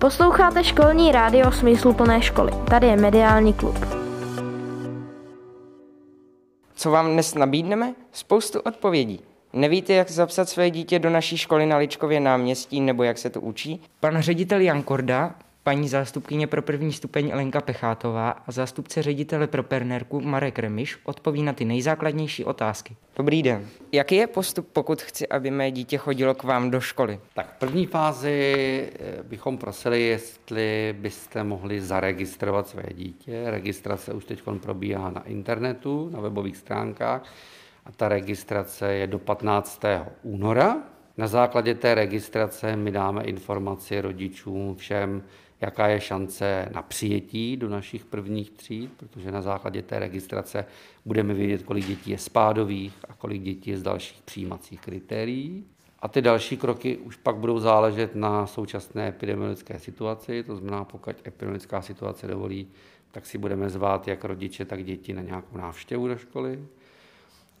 Posloucháte školní rádio Smysluplné školy. Tady je Mediální klub. Co vám dnes nabídneme? Spoustu odpovědí. Nevíte, jak zapsat své dítě do naší školy na Ličkově náměstí nebo jak se to učí? Pan ředitel Jan Korda paní zástupkyně pro první stupeň Elenka Pechátová a zástupce ředitele pro Pernerku Marek Remiš odpoví na ty nejzákladnější otázky. Dobrý den. Jaký je postup, pokud chci, aby mé dítě chodilo k vám do školy? Tak v první fázi eh, bychom prosili, jestli byste mohli zaregistrovat své dítě. Registrace už teď probíhá na internetu, na webových stránkách a ta registrace je do 15. února. Na základě té registrace my dáme informaci rodičům všem, jaká je šance na přijetí do našich prvních tříd, protože na základě té registrace budeme vědět, kolik dětí je spádových a kolik dětí je z dalších přijímacích kritérií. A ty další kroky už pak budou záležet na současné epidemiologické situaci, to znamená, pokud epidemiologická situace dovolí, tak si budeme zvát jak rodiče, tak děti na nějakou návštěvu do školy.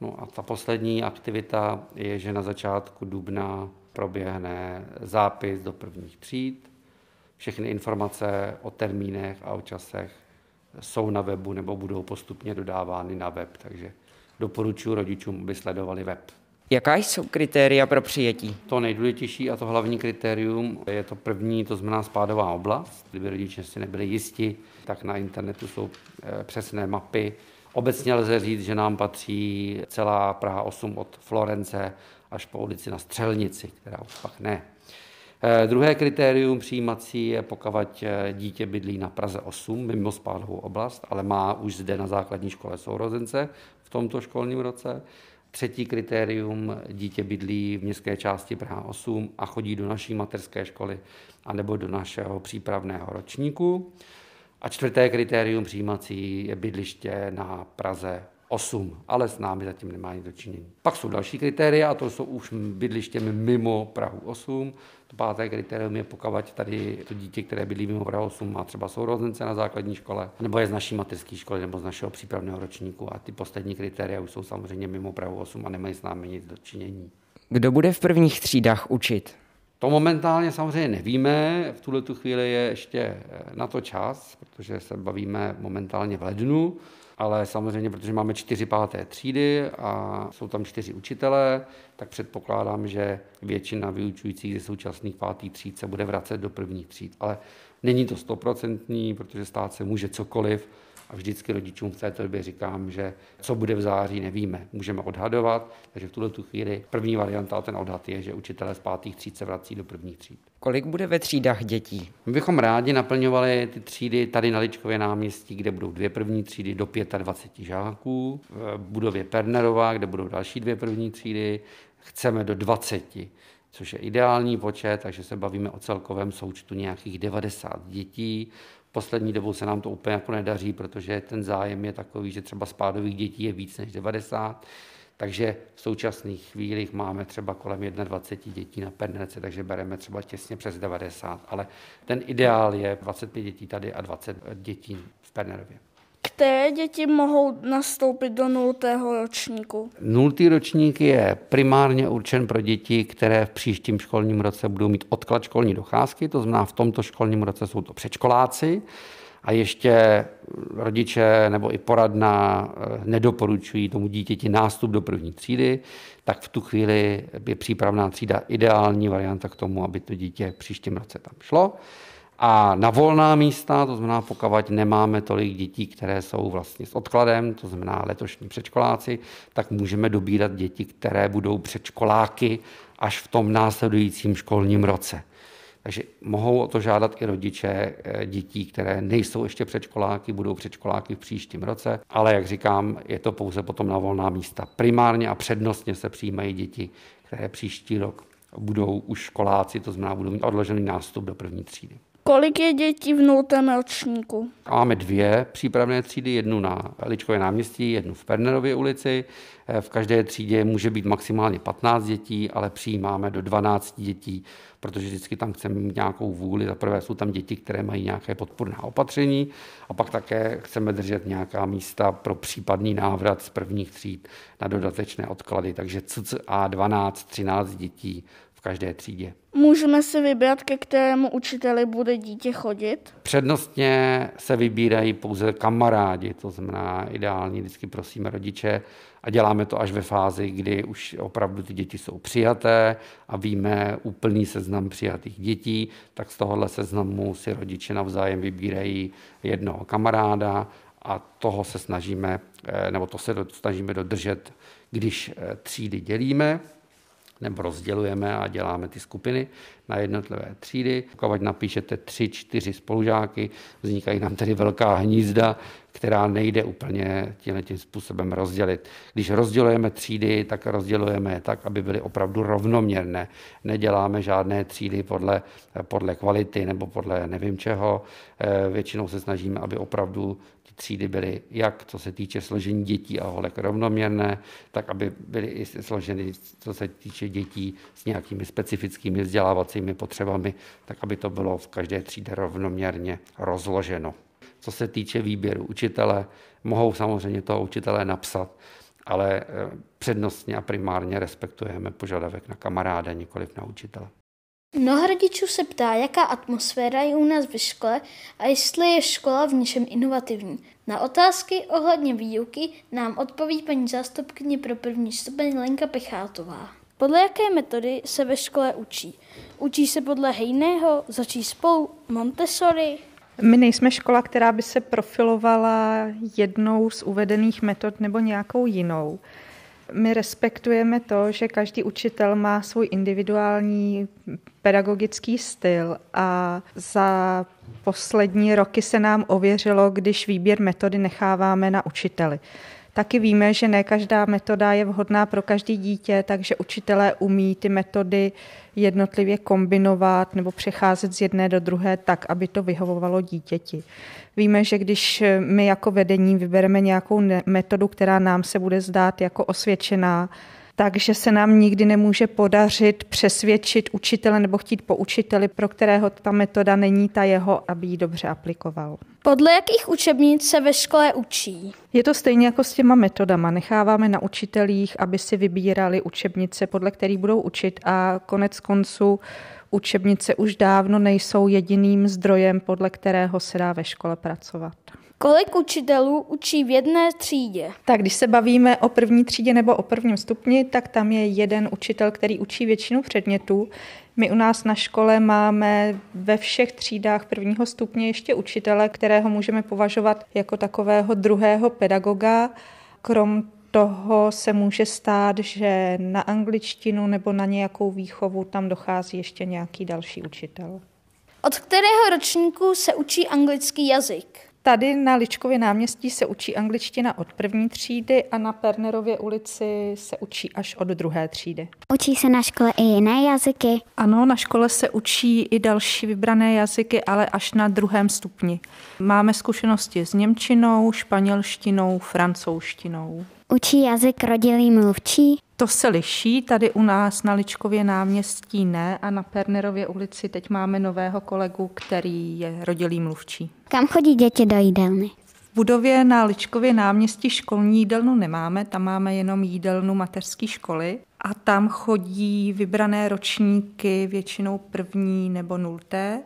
No a ta poslední aktivita je, že na začátku dubna proběhne zápis do prvních tříd, všechny informace o termínech a o časech jsou na webu nebo budou postupně dodávány na web, takže doporučuji rodičům, aby sledovali web. Jaká jsou kritéria pro přijetí? To nejdůležitější a to hlavní kritérium je to první, to znamená spádová oblast. Kdyby rodiče si nebyli jisti, tak na internetu jsou eh, přesné mapy. Obecně lze říct, že nám patří celá Praha 8 od Florence až po ulici na Střelnici, která už pak ne. Eh, druhé kritérium přijímací je, pokud eh, dítě bydlí na Praze 8, mimo spádovou oblast, ale má už zde na základní škole sourozence v tomto školním roce. Třetí kritérium, dítě bydlí v městské části Praha 8 a chodí do naší materské školy anebo do našeho přípravného ročníku. A čtvrté kritérium přijímací je bydliště na Praze 8, ale s námi zatím nemá nic dočinění. Pak jsou další kritéria, a to jsou už bydlištěmi mimo Prahu 8. To páté kritérium je, pokud tady to dítě, které bydlí mimo Prahu 8, má třeba sourozence na základní škole, nebo je z naší mateřské školy, nebo z našeho přípravného ročníku. A ty poslední kritéria už jsou samozřejmě mimo Prahu 8 a nemají s námi nic dočinění. Kdo bude v prvních třídách učit? To momentálně samozřejmě nevíme, v tuhle tu chvíli je ještě eh, na to čas, protože se bavíme momentálně v lednu ale samozřejmě, protože máme čtyři páté třídy a jsou tam čtyři učitelé, tak předpokládám, že většina vyučujících ze současných pátých tříd se bude vracet do prvních tříd. Ale není to stoprocentní, protože stát se může cokoliv a vždycky rodičům v této době říkám, že co bude v září, nevíme. Můžeme odhadovat, takže v tuhle tu chvíli první varianta, ten odhad je, že učitelé z pátých tříd se vrací do prvních tříd. Kolik bude ve třídách dětí? My bychom rádi naplňovali ty třídy tady na Ličkově náměstí, kde budou dvě první třídy do 25 žáků, v budově Pernerová, kde budou další dvě první třídy, chceme do 20 což je ideální počet, takže se bavíme o celkovém součtu nějakých 90 dětí. Poslední dobou se nám to úplně jako nedaří, protože ten zájem je takový, že třeba spádových dětí je víc než 90. Takže v současných chvílích máme třeba kolem 21 dětí na Pernerce, takže bereme třeba těsně přes 90. Ale ten ideál je 25 dětí tady a 20 dětí v Pernerově. Které děti mohou nastoupit do nultého ročníku? Nultý ročník je primárně určen pro děti, které v příštím školním roce budou mít odklad školní docházky, to znamená v tomto školním roce jsou to předškoláci a ještě rodiče nebo i poradna eh, nedoporučují tomu dítěti nástup do první třídy, tak v tu chvíli je přípravná třída ideální varianta k tomu, aby to dítě v příštím roce tam šlo. A na volná místa, to znamená, pokud nemáme tolik dětí, které jsou vlastně s odkladem, to znamená letošní předškoláci, tak můžeme dobírat děti, které budou předškoláky až v tom následujícím školním roce. Takže mohou o to žádat i rodiče eh, dětí, které nejsou ještě předškoláky, budou předškoláky v příštím roce, ale jak říkám, je to pouze potom na volná místa. Primárně a přednostně se přijímají děti, které příští rok budou už školáci, to znamená, budou mít odložený nástup do první třídy. Kolik je dětí v nultém ročníku? Máme dvě přípravné třídy, jednu na Ličkově náměstí, jednu v Pernerově ulici. Eh, v každé třídě může být maximálně 15 dětí, ale přijímáme do 12 dětí, protože vždycky tam chceme mít nějakou vůli. Za prvé jsou tam děti, které mají nějaké podporná opatření a pak také chceme držet nějaká místa pro případný návrat z prvních tříd na dodatečné odklady. Takže cca 12-13 dětí každé třídě. Můžeme si vybrat, ke kterému učiteli bude dítě chodit? Přednostně se vybírají pouze kamarádi, to znamená ideální, vždycky prosíme rodiče a děláme to až ve fázi, kdy už opravdu ty děti jsou přijaté a víme úplný seznam přijatých dětí, tak z tohohle seznamu si rodiče navzájem vybírají jednoho kamaráda a toho se snažíme, eh, nebo to se snažíme dodržet, když eh, třídy dělíme nebo rozdělujeme a děláme ty skupiny na jednotlivé třídy. Pokud napíšete tři, čtyři spolužáky, vznikají nám tedy velká hnízda, která nejde úplně tímhle tím způsobem rozdělit. Když rozdělujeme třídy, tak rozdělujeme je tak, aby byly opravdu rovnoměrné. Neděláme žádné třídy podle, podle kvality nebo podle nevím čeho. Eh, většinou se snažíme, aby opravdu ty třídy byly jak co se týče složení dětí a holek rovnoměrné, tak aby byly i složeny, co se týče dětí s nějakými specifickými vzdělávacími potřebami, tak aby to bylo v každé třídě rovnoměrně rozloženo. Co se týče výběru učitele, mohou samozřejmě toho učitele napsat, ale eh, přednostně a primárně respektujeme požadavek na kamaráda, nikoliv na učitele. Mnoho rodičů se ptá, jaká atmosféra je u nás ve škole a jestli je škola v něčem inovativní. Na otázky ohledně výuky nám odpoví paní zástupkyně pro první stupeň Lenka Pechátová. Podle jaké metody se ve škole učí? Učí se podle Hejného, začí spolu, Montessori? My nejsme škola, která by se profilovala jednou z uvedených metod nebo nějakou jinou. My respektujeme to, že každý učitel má svůj individuální pedagogický styl a za poslední roky se nám ověřilo, když výběr metody necháváme na učiteli. Taky víme, že ne každá metoda je vhodná pro každý dítě, takže učitelé umí ty metody jednotlivě kombinovat nebo přecházet z jedné do druhé tak, aby to vyhovovalo dítěti. Víme, že když my jako vedení vybereme nějakou metodu, která nám se bude zdát jako osvědčená, takže se nám nikdy nemůže podařit přesvědčit učitele nebo chtít po učiteli, pro kterého ta metoda není ta jeho, aby ji dobře aplikoval. Podle jakých učebnic se ve škole učí? Je to stejně jako s těma metodama. Necháváme na učitelích, aby si vybírali učebnice, podle kterých budou učit a konec konců učebnice už dávno nejsou jediným zdrojem, podle kterého se dá ve škole pracovat. Kolik učitelů učí v jedné třídě? Tak když se bavíme o první třídě nebo o prvním stupni, tak tam je jeden učitel, který učí většinu předmětů. My u nás na škole máme ve všech třídách prvního stupně ještě učitele, kterého můžeme považovat jako takového druhého pedagoga. Krom toho se může stát, že na angličtinu nebo na nějakou výchovu tam dochází ještě nějaký další učitel. Od kterého ročníku se učí anglický jazyk? Tady na Ličkově náměstí se učí angličtina od první třídy a na Pernerově ulici se učí až od druhé třídy. Učí se na škole i jiné jazyky? Ano, na škole se učí i další vybrané jazyky, ale až na druhém stupni. Máme zkušenosti s němčinou, španělštinou, francouzštinou. Učí jazyk rodilý mluvčí? To se liší, tady u nás na Ličkově náměstí ne a na Pernerově ulici teď máme nového kolegu, který je rodilý mluvčí. Kam chodí děti do jídelny? V budově na Ličkově náměstí školní jídelnu nemáme, tam máme jenom jídelnu mateřské školy a tam chodí vybrané ročníky, většinou první nebo nulté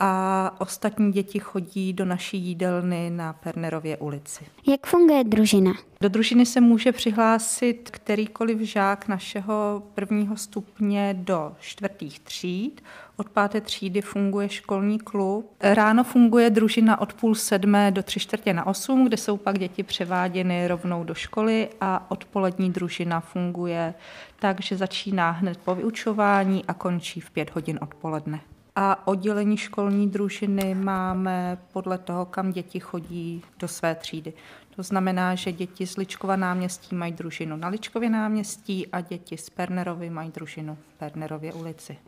a ostatní děti chodí do naší jídelny na Pernerově ulici. Jak funguje družina? Do družiny se může přihlásit kterýkoliv žák našeho prvního stupně do čtvrtých tříd. Od páté třídy funguje školní klub. Ráno funguje družina od půl sedmé do tři čtvrtě na osm, kde jsou pak děti převáděny rovnou do školy a odpolední družina funguje tak, že začíná hned po vyučování a končí v pět hodin odpoledne a oddělení školní družiny máme podle toho, kam děti chodí do své třídy. To znamená, že děti z Ličkova náměstí mají družinu na Ličkově náměstí a děti z Pernerovy mají družinu v Pernerově ulici.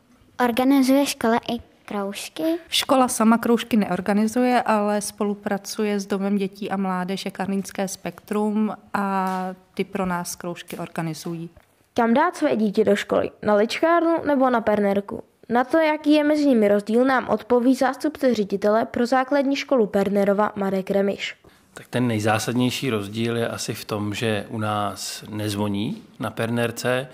Organizuje škola i kroužky? Škola sama kroužky neorganizuje, ale spolupracuje s Domem dětí a mládeže Karlínské spektrum a ty pro nás kroužky organizují. Kam dát své dítě do školy? Na ličkárnu nebo na pernerku? Na to, jaký je mezi nimi rozdíl, nám odpoví zástupce ředitele pro základní školu Pernerova Marek Remiš. Tak ten nejzásadnější rozdíl je asi v tom, že u nás nezvoní na Pernerce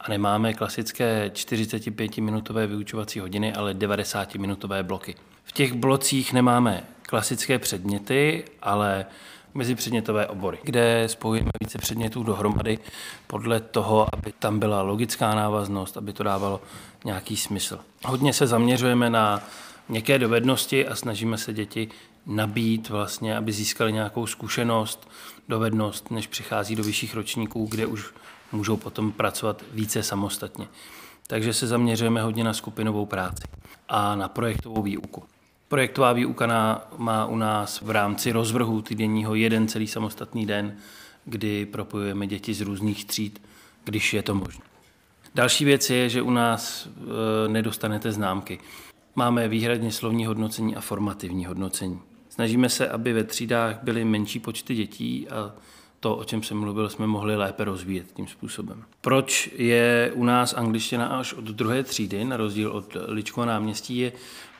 a nemáme klasické 45-minutové vyučovací hodiny, ale 90-minutové bloky. V těch blocích nemáme klasické předměty, ale mezipředmětové obory, kde spojujeme více předmětů dohromady podle toho, aby tam byla logická návaznost, aby to dávalo nějaký smysl. Hodně se zaměřujeme na měkké dovednosti a snažíme se děti nabít vlastně, aby získali nějakou zkušenost, dovednost, než přichází do vyšších ročníků, kde už můžou potom pracovat více samostatně. Takže se zaměřujeme hodně na skupinovou práci a na projektovou výuku. Projektová výuka má u nás v rámci rozvrhu týdenního jeden celý samostatný den, kdy propojujeme děti z různých tříd, když je to možné. Další věc je, že u nás e, nedostanete známky. Máme výhradně slovní hodnocení a formativní hodnocení. Snažíme se, aby ve třídách byly menší počty dětí a to, o čem jsem mluvil, jsme mohli lépe rozvíjet tím způsobem. Proč je u nás angličtina až od druhé třídy, na rozdíl od Ličkova náměstí, je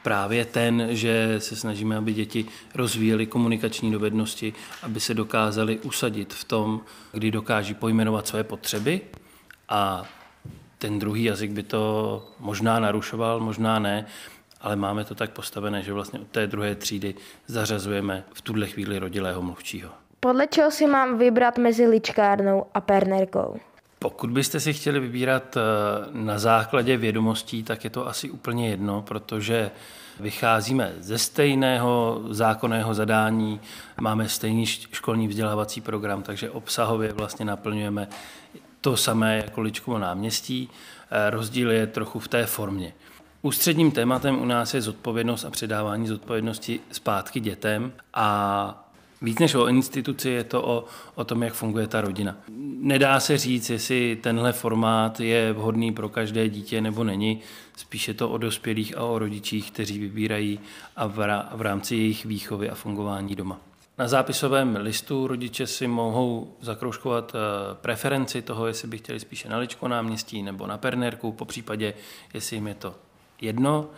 právě ten, že se snažíme, aby děti rozvíjely komunikační dovednosti, aby se dokázali usadit v tom, kdy dokáží pojmenovat své potřeby a ten druhý jazyk by to možná narušoval, možná ne, ale máme to tak postavené, že vlastně od té druhé třídy zařazujeme v tuhle chvíli rodilého mluvčího. Podle čeho si mám vybrat mezi ličkárnou a pernerkou? Pokud byste si chtěli vybírat eh, na základě vědomostí, tak je to asi úplně jedno, protože vycházíme ze stejného zákonného zadání, máme stejný školní vzdělávací program, takže obsahově vlastně naplňujeme to samé jako Ličkovo náměstí. Eh, rozdíl je trochu v té formě. Ústředním tématem u nás je zodpovědnost a předávání zodpovědnosti zpátky dětem a Víc než o instituci je to o, o tom, jak funguje ta rodina. Nedá se říct, jestli tenhle formát je vhodný pro každé dítě nebo není. Spíše to o dospělých a o rodičích, kteří vybírají a v rámci jejich výchovy a fungování doma. Na zápisovém listu rodiče si mohou zakroužkovat eh, preferenci toho, jestli by chtěli spíše na Ličko náměstí nebo na Pernerku, po případě, jestli jim je to jedno.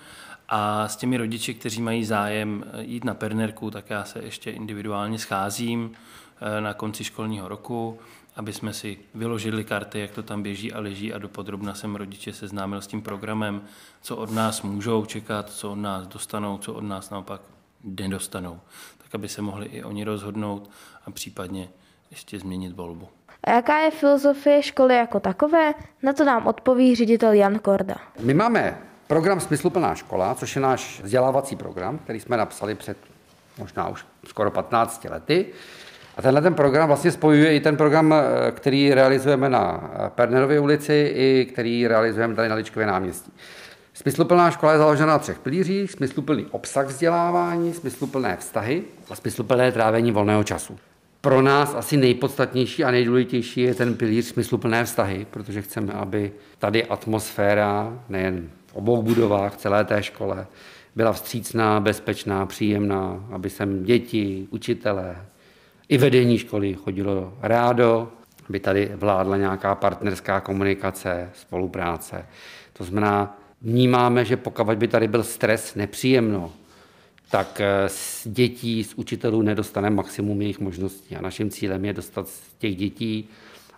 A s těmi rodiči, kteří mají zájem eh, jít na pernerku, tak já se ještě individuálně scházím eh, na konci školního roku, aby jsme si vyložili karty, jak to tam běží a leží a dopodrobna jsem rodiče seznámil s tím programem, co od nás můžou čekat, co od nás dostanou, co od nás naopak nedostanou. Tak, aby se mohli i oni rozhodnout a případně ještě změnit volbu. A jaká je filozofie školy jako takové? Na to nám odpoví ředitel Jan Korda. My máme Program Smysluplná škola, což je náš vzdělávací program, který jsme napsali před možná už skoro 15 lety. A tenhle ten program vlastně spojuje i ten program, eh, který realizujeme na eh, Pernerově ulici, i který realizujeme tady na Ličkově náměstí. Smysluplná škola je založena na třech pilířích. Smysluplný obsah vzdělávání, smysluplné vztahy a smysluplné trávení volného času. Pro nás asi nejpodstatnější a nejdůležitější je ten pilíř smysluplné vztahy, protože chceme, aby tady atmosféra nejen obou budovách, celé té škole, byla vstřícná, bezpečná, příjemná, aby sem děti, učitelé i vedení školy chodilo rádo, aby tady vládla nějaká partnerská komunikace, spolupráce. To znamená, vnímáme, že pokud by tady byl stres, nepříjemno, tak z dětí, z učitelů nedostane maximum jejich možností. A naším cílem je dostat z těch dětí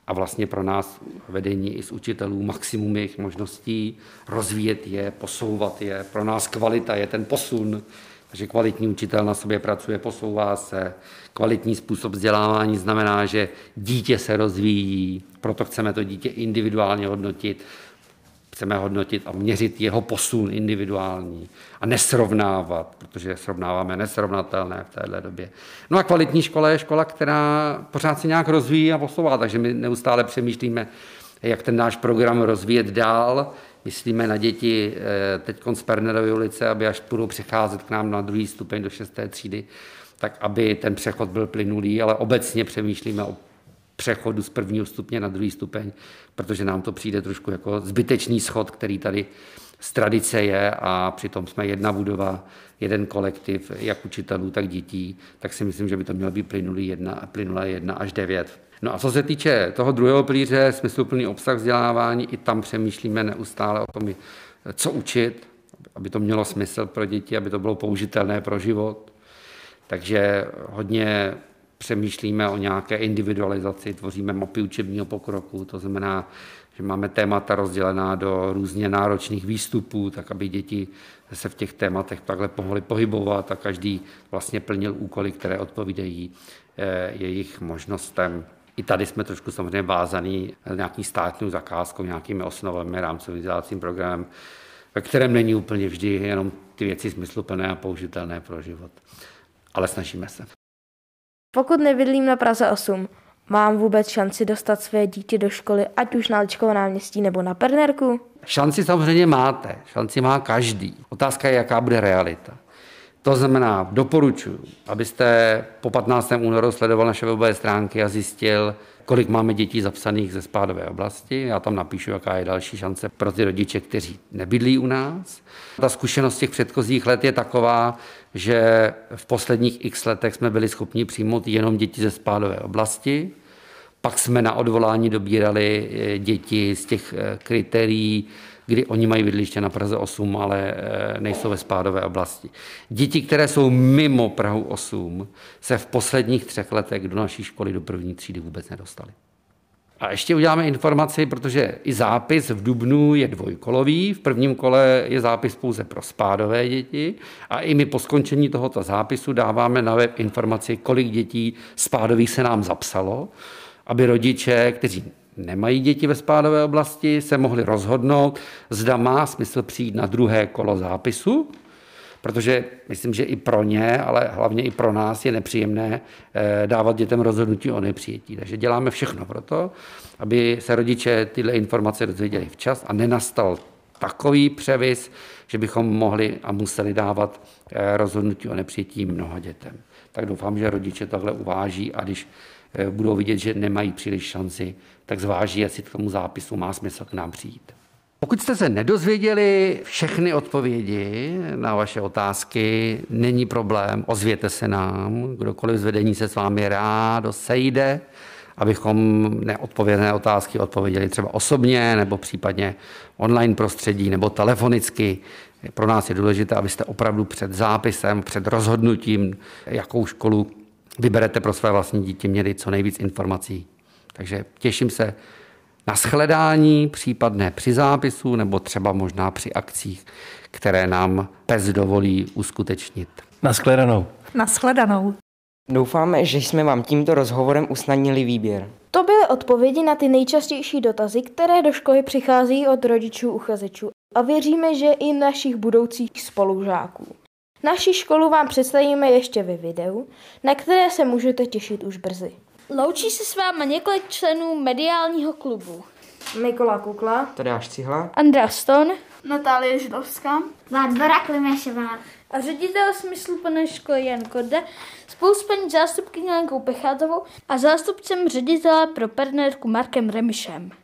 a vlastně pro nás vedení i z učitelů maximum jejich možností, rozvíjet je, posouvat je. Pro nás kvalita je ten posun, takže kvalitní učitel na sobě pracuje, posouvá se. Kvalitní způsob vzdělávání znamená, že dítě se rozvíjí, proto chceme to dítě individuálně hodnotit, chceme hodnotit a měřit jeho posun individuální a nesrovnávat, protože srovnáváme nesrovnatelné v téhle době. No a kvalitní škola je škola, která pořád se nějak rozvíjí a posouvá, takže my neustále přemýšlíme, jak ten náš program rozvíjet dál. Myslíme na děti eh, teď z Pernerovy ulice, aby až budou přecházet k nám na druhý stupeň do šesté třídy, tak aby ten přechod byl plynulý, ale obecně přemýšlíme o přechodu z prvního stupně na druhý stupeň, protože nám to přijde trošku jako zbytečný schod, který tady z tradice je a přitom jsme jedna budova, jeden kolektiv, jak učitelů, tak dětí, tak si myslím, že by to mělo být plynulý jedna, plynulé jedna až devět. No a co se týče toho druhého pilíře, smysluplný obsah vzdělávání, i tam přemýšlíme neustále o tom, co učit, aby to mělo smysl pro děti, aby to bylo použitelné pro život. Takže hodně přemýšlíme o nějaké individualizaci, tvoříme mapy učebního pokroku, to znamená, že máme témata rozdělená do různě náročných výstupů, tak aby děti se v těch tématech takhle mohly pohybovat a každý vlastně plnil úkoly, které odpovídají eh, jejich možnostem. I tady jsme trošku samozřejmě vázaný nějaký státní zakázkou, nějakými osnovami, rámcovým vzdělávacím programem, ve kterém není úplně vždy jenom ty věci smysluplné a použitelné pro život. Ale snažíme se. Pokud nebydlím na Praze 8, mám vůbec šanci dostat své dítě do školy, ať už na Ličkovo náměstí nebo na Pernerku? Šanci samozřejmě máte, šanci má každý. Otázka je, jaká bude realita. To znamená, doporučuji, abyste po 15. únoru sledoval naše webové stránky a zjistil, kolik máme dětí zapsaných ze spádové oblasti. Já tam napíšu, jaká je další šance pro ty rodiče, kteří nebydlí u nás. Ta zkušenost těch předchozích let je taková, že v posledních x letech jsme byli schopni přijmout jenom děti ze spádové oblasti. Pak jsme na odvolání dobírali eh, děti z těch eh, kritérií, kdy oni mají bydliště na Praze 8, ale eh, nejsou ve spádové oblasti. Děti, které jsou mimo Prahu 8, se v posledních třech letech do naší školy do první třídy vůbec nedostaly. A ještě uděláme informaci, protože i zápis v Dubnu je dvojkolový. V prvním kole je zápis pouze pro spádové děti a i my po skončení tohoto zápisu dáváme na web informaci, kolik dětí spádových se nám zapsalo, aby rodiče, kteří nemají děti ve spádové oblasti, se mohli rozhodnout, zda má smysl přijít na druhé kolo zápisu, protože myslím, že i pro ně, ale hlavně i pro nás je nepříjemné eh, dávat dětem rozhodnutí o nepřijetí. Takže děláme všechno pro to, aby se rodiče tyhle informace dozvěděli včas a nenastal takový převis, že bychom mohli a museli dávat eh, rozhodnutí o nepřijetí mnoha dětem. Tak doufám, že rodiče takhle uváží a když budou vidět, že nemají příliš šanci, tak zváží, jestli k tomu zápisu má smysl k nám přijít. Pokud jste se nedozvěděli všechny odpovědi na vaše otázky, není problém, ozvěte se nám. Kdokoliv z vedení se s vámi rádo sejde, abychom neodpovědné otázky odpověděli třeba osobně nebo případně online prostředí nebo telefonicky. Pro nás je důležité, abyste opravdu před zápisem, před rozhodnutím, jakou školu vyberete pro své vlastní dítě, měli co nejvíc informací. Takže těším se na shledání, případné při zápisu nebo třeba možná při akcích, které nám PES dovolí uskutečnit. Naschledanou. Naschledanou. Doufáme, že jsme vám tímto rozhovorem usnadnili výběr. To byly odpovědi na ty nejčastější dotazy, které do školy přichází od rodičů uchazečů a věříme, že i našich budoucích spolužáků. Naši školu vám představíme ještě ve videu, na které se můžete těšit už brzy. Loučí se s váma několik členů mediálního klubu. Mikola Kukla, Tadáš Cihla, Andrea Stone Natálie Židovská Barbara Klimešová. a ředitel smysluplné školy Jan Korda spolu s paní zástupkyní Lenkou Pechátovou a zástupcem ředitele pro partnerku Markem Remišem.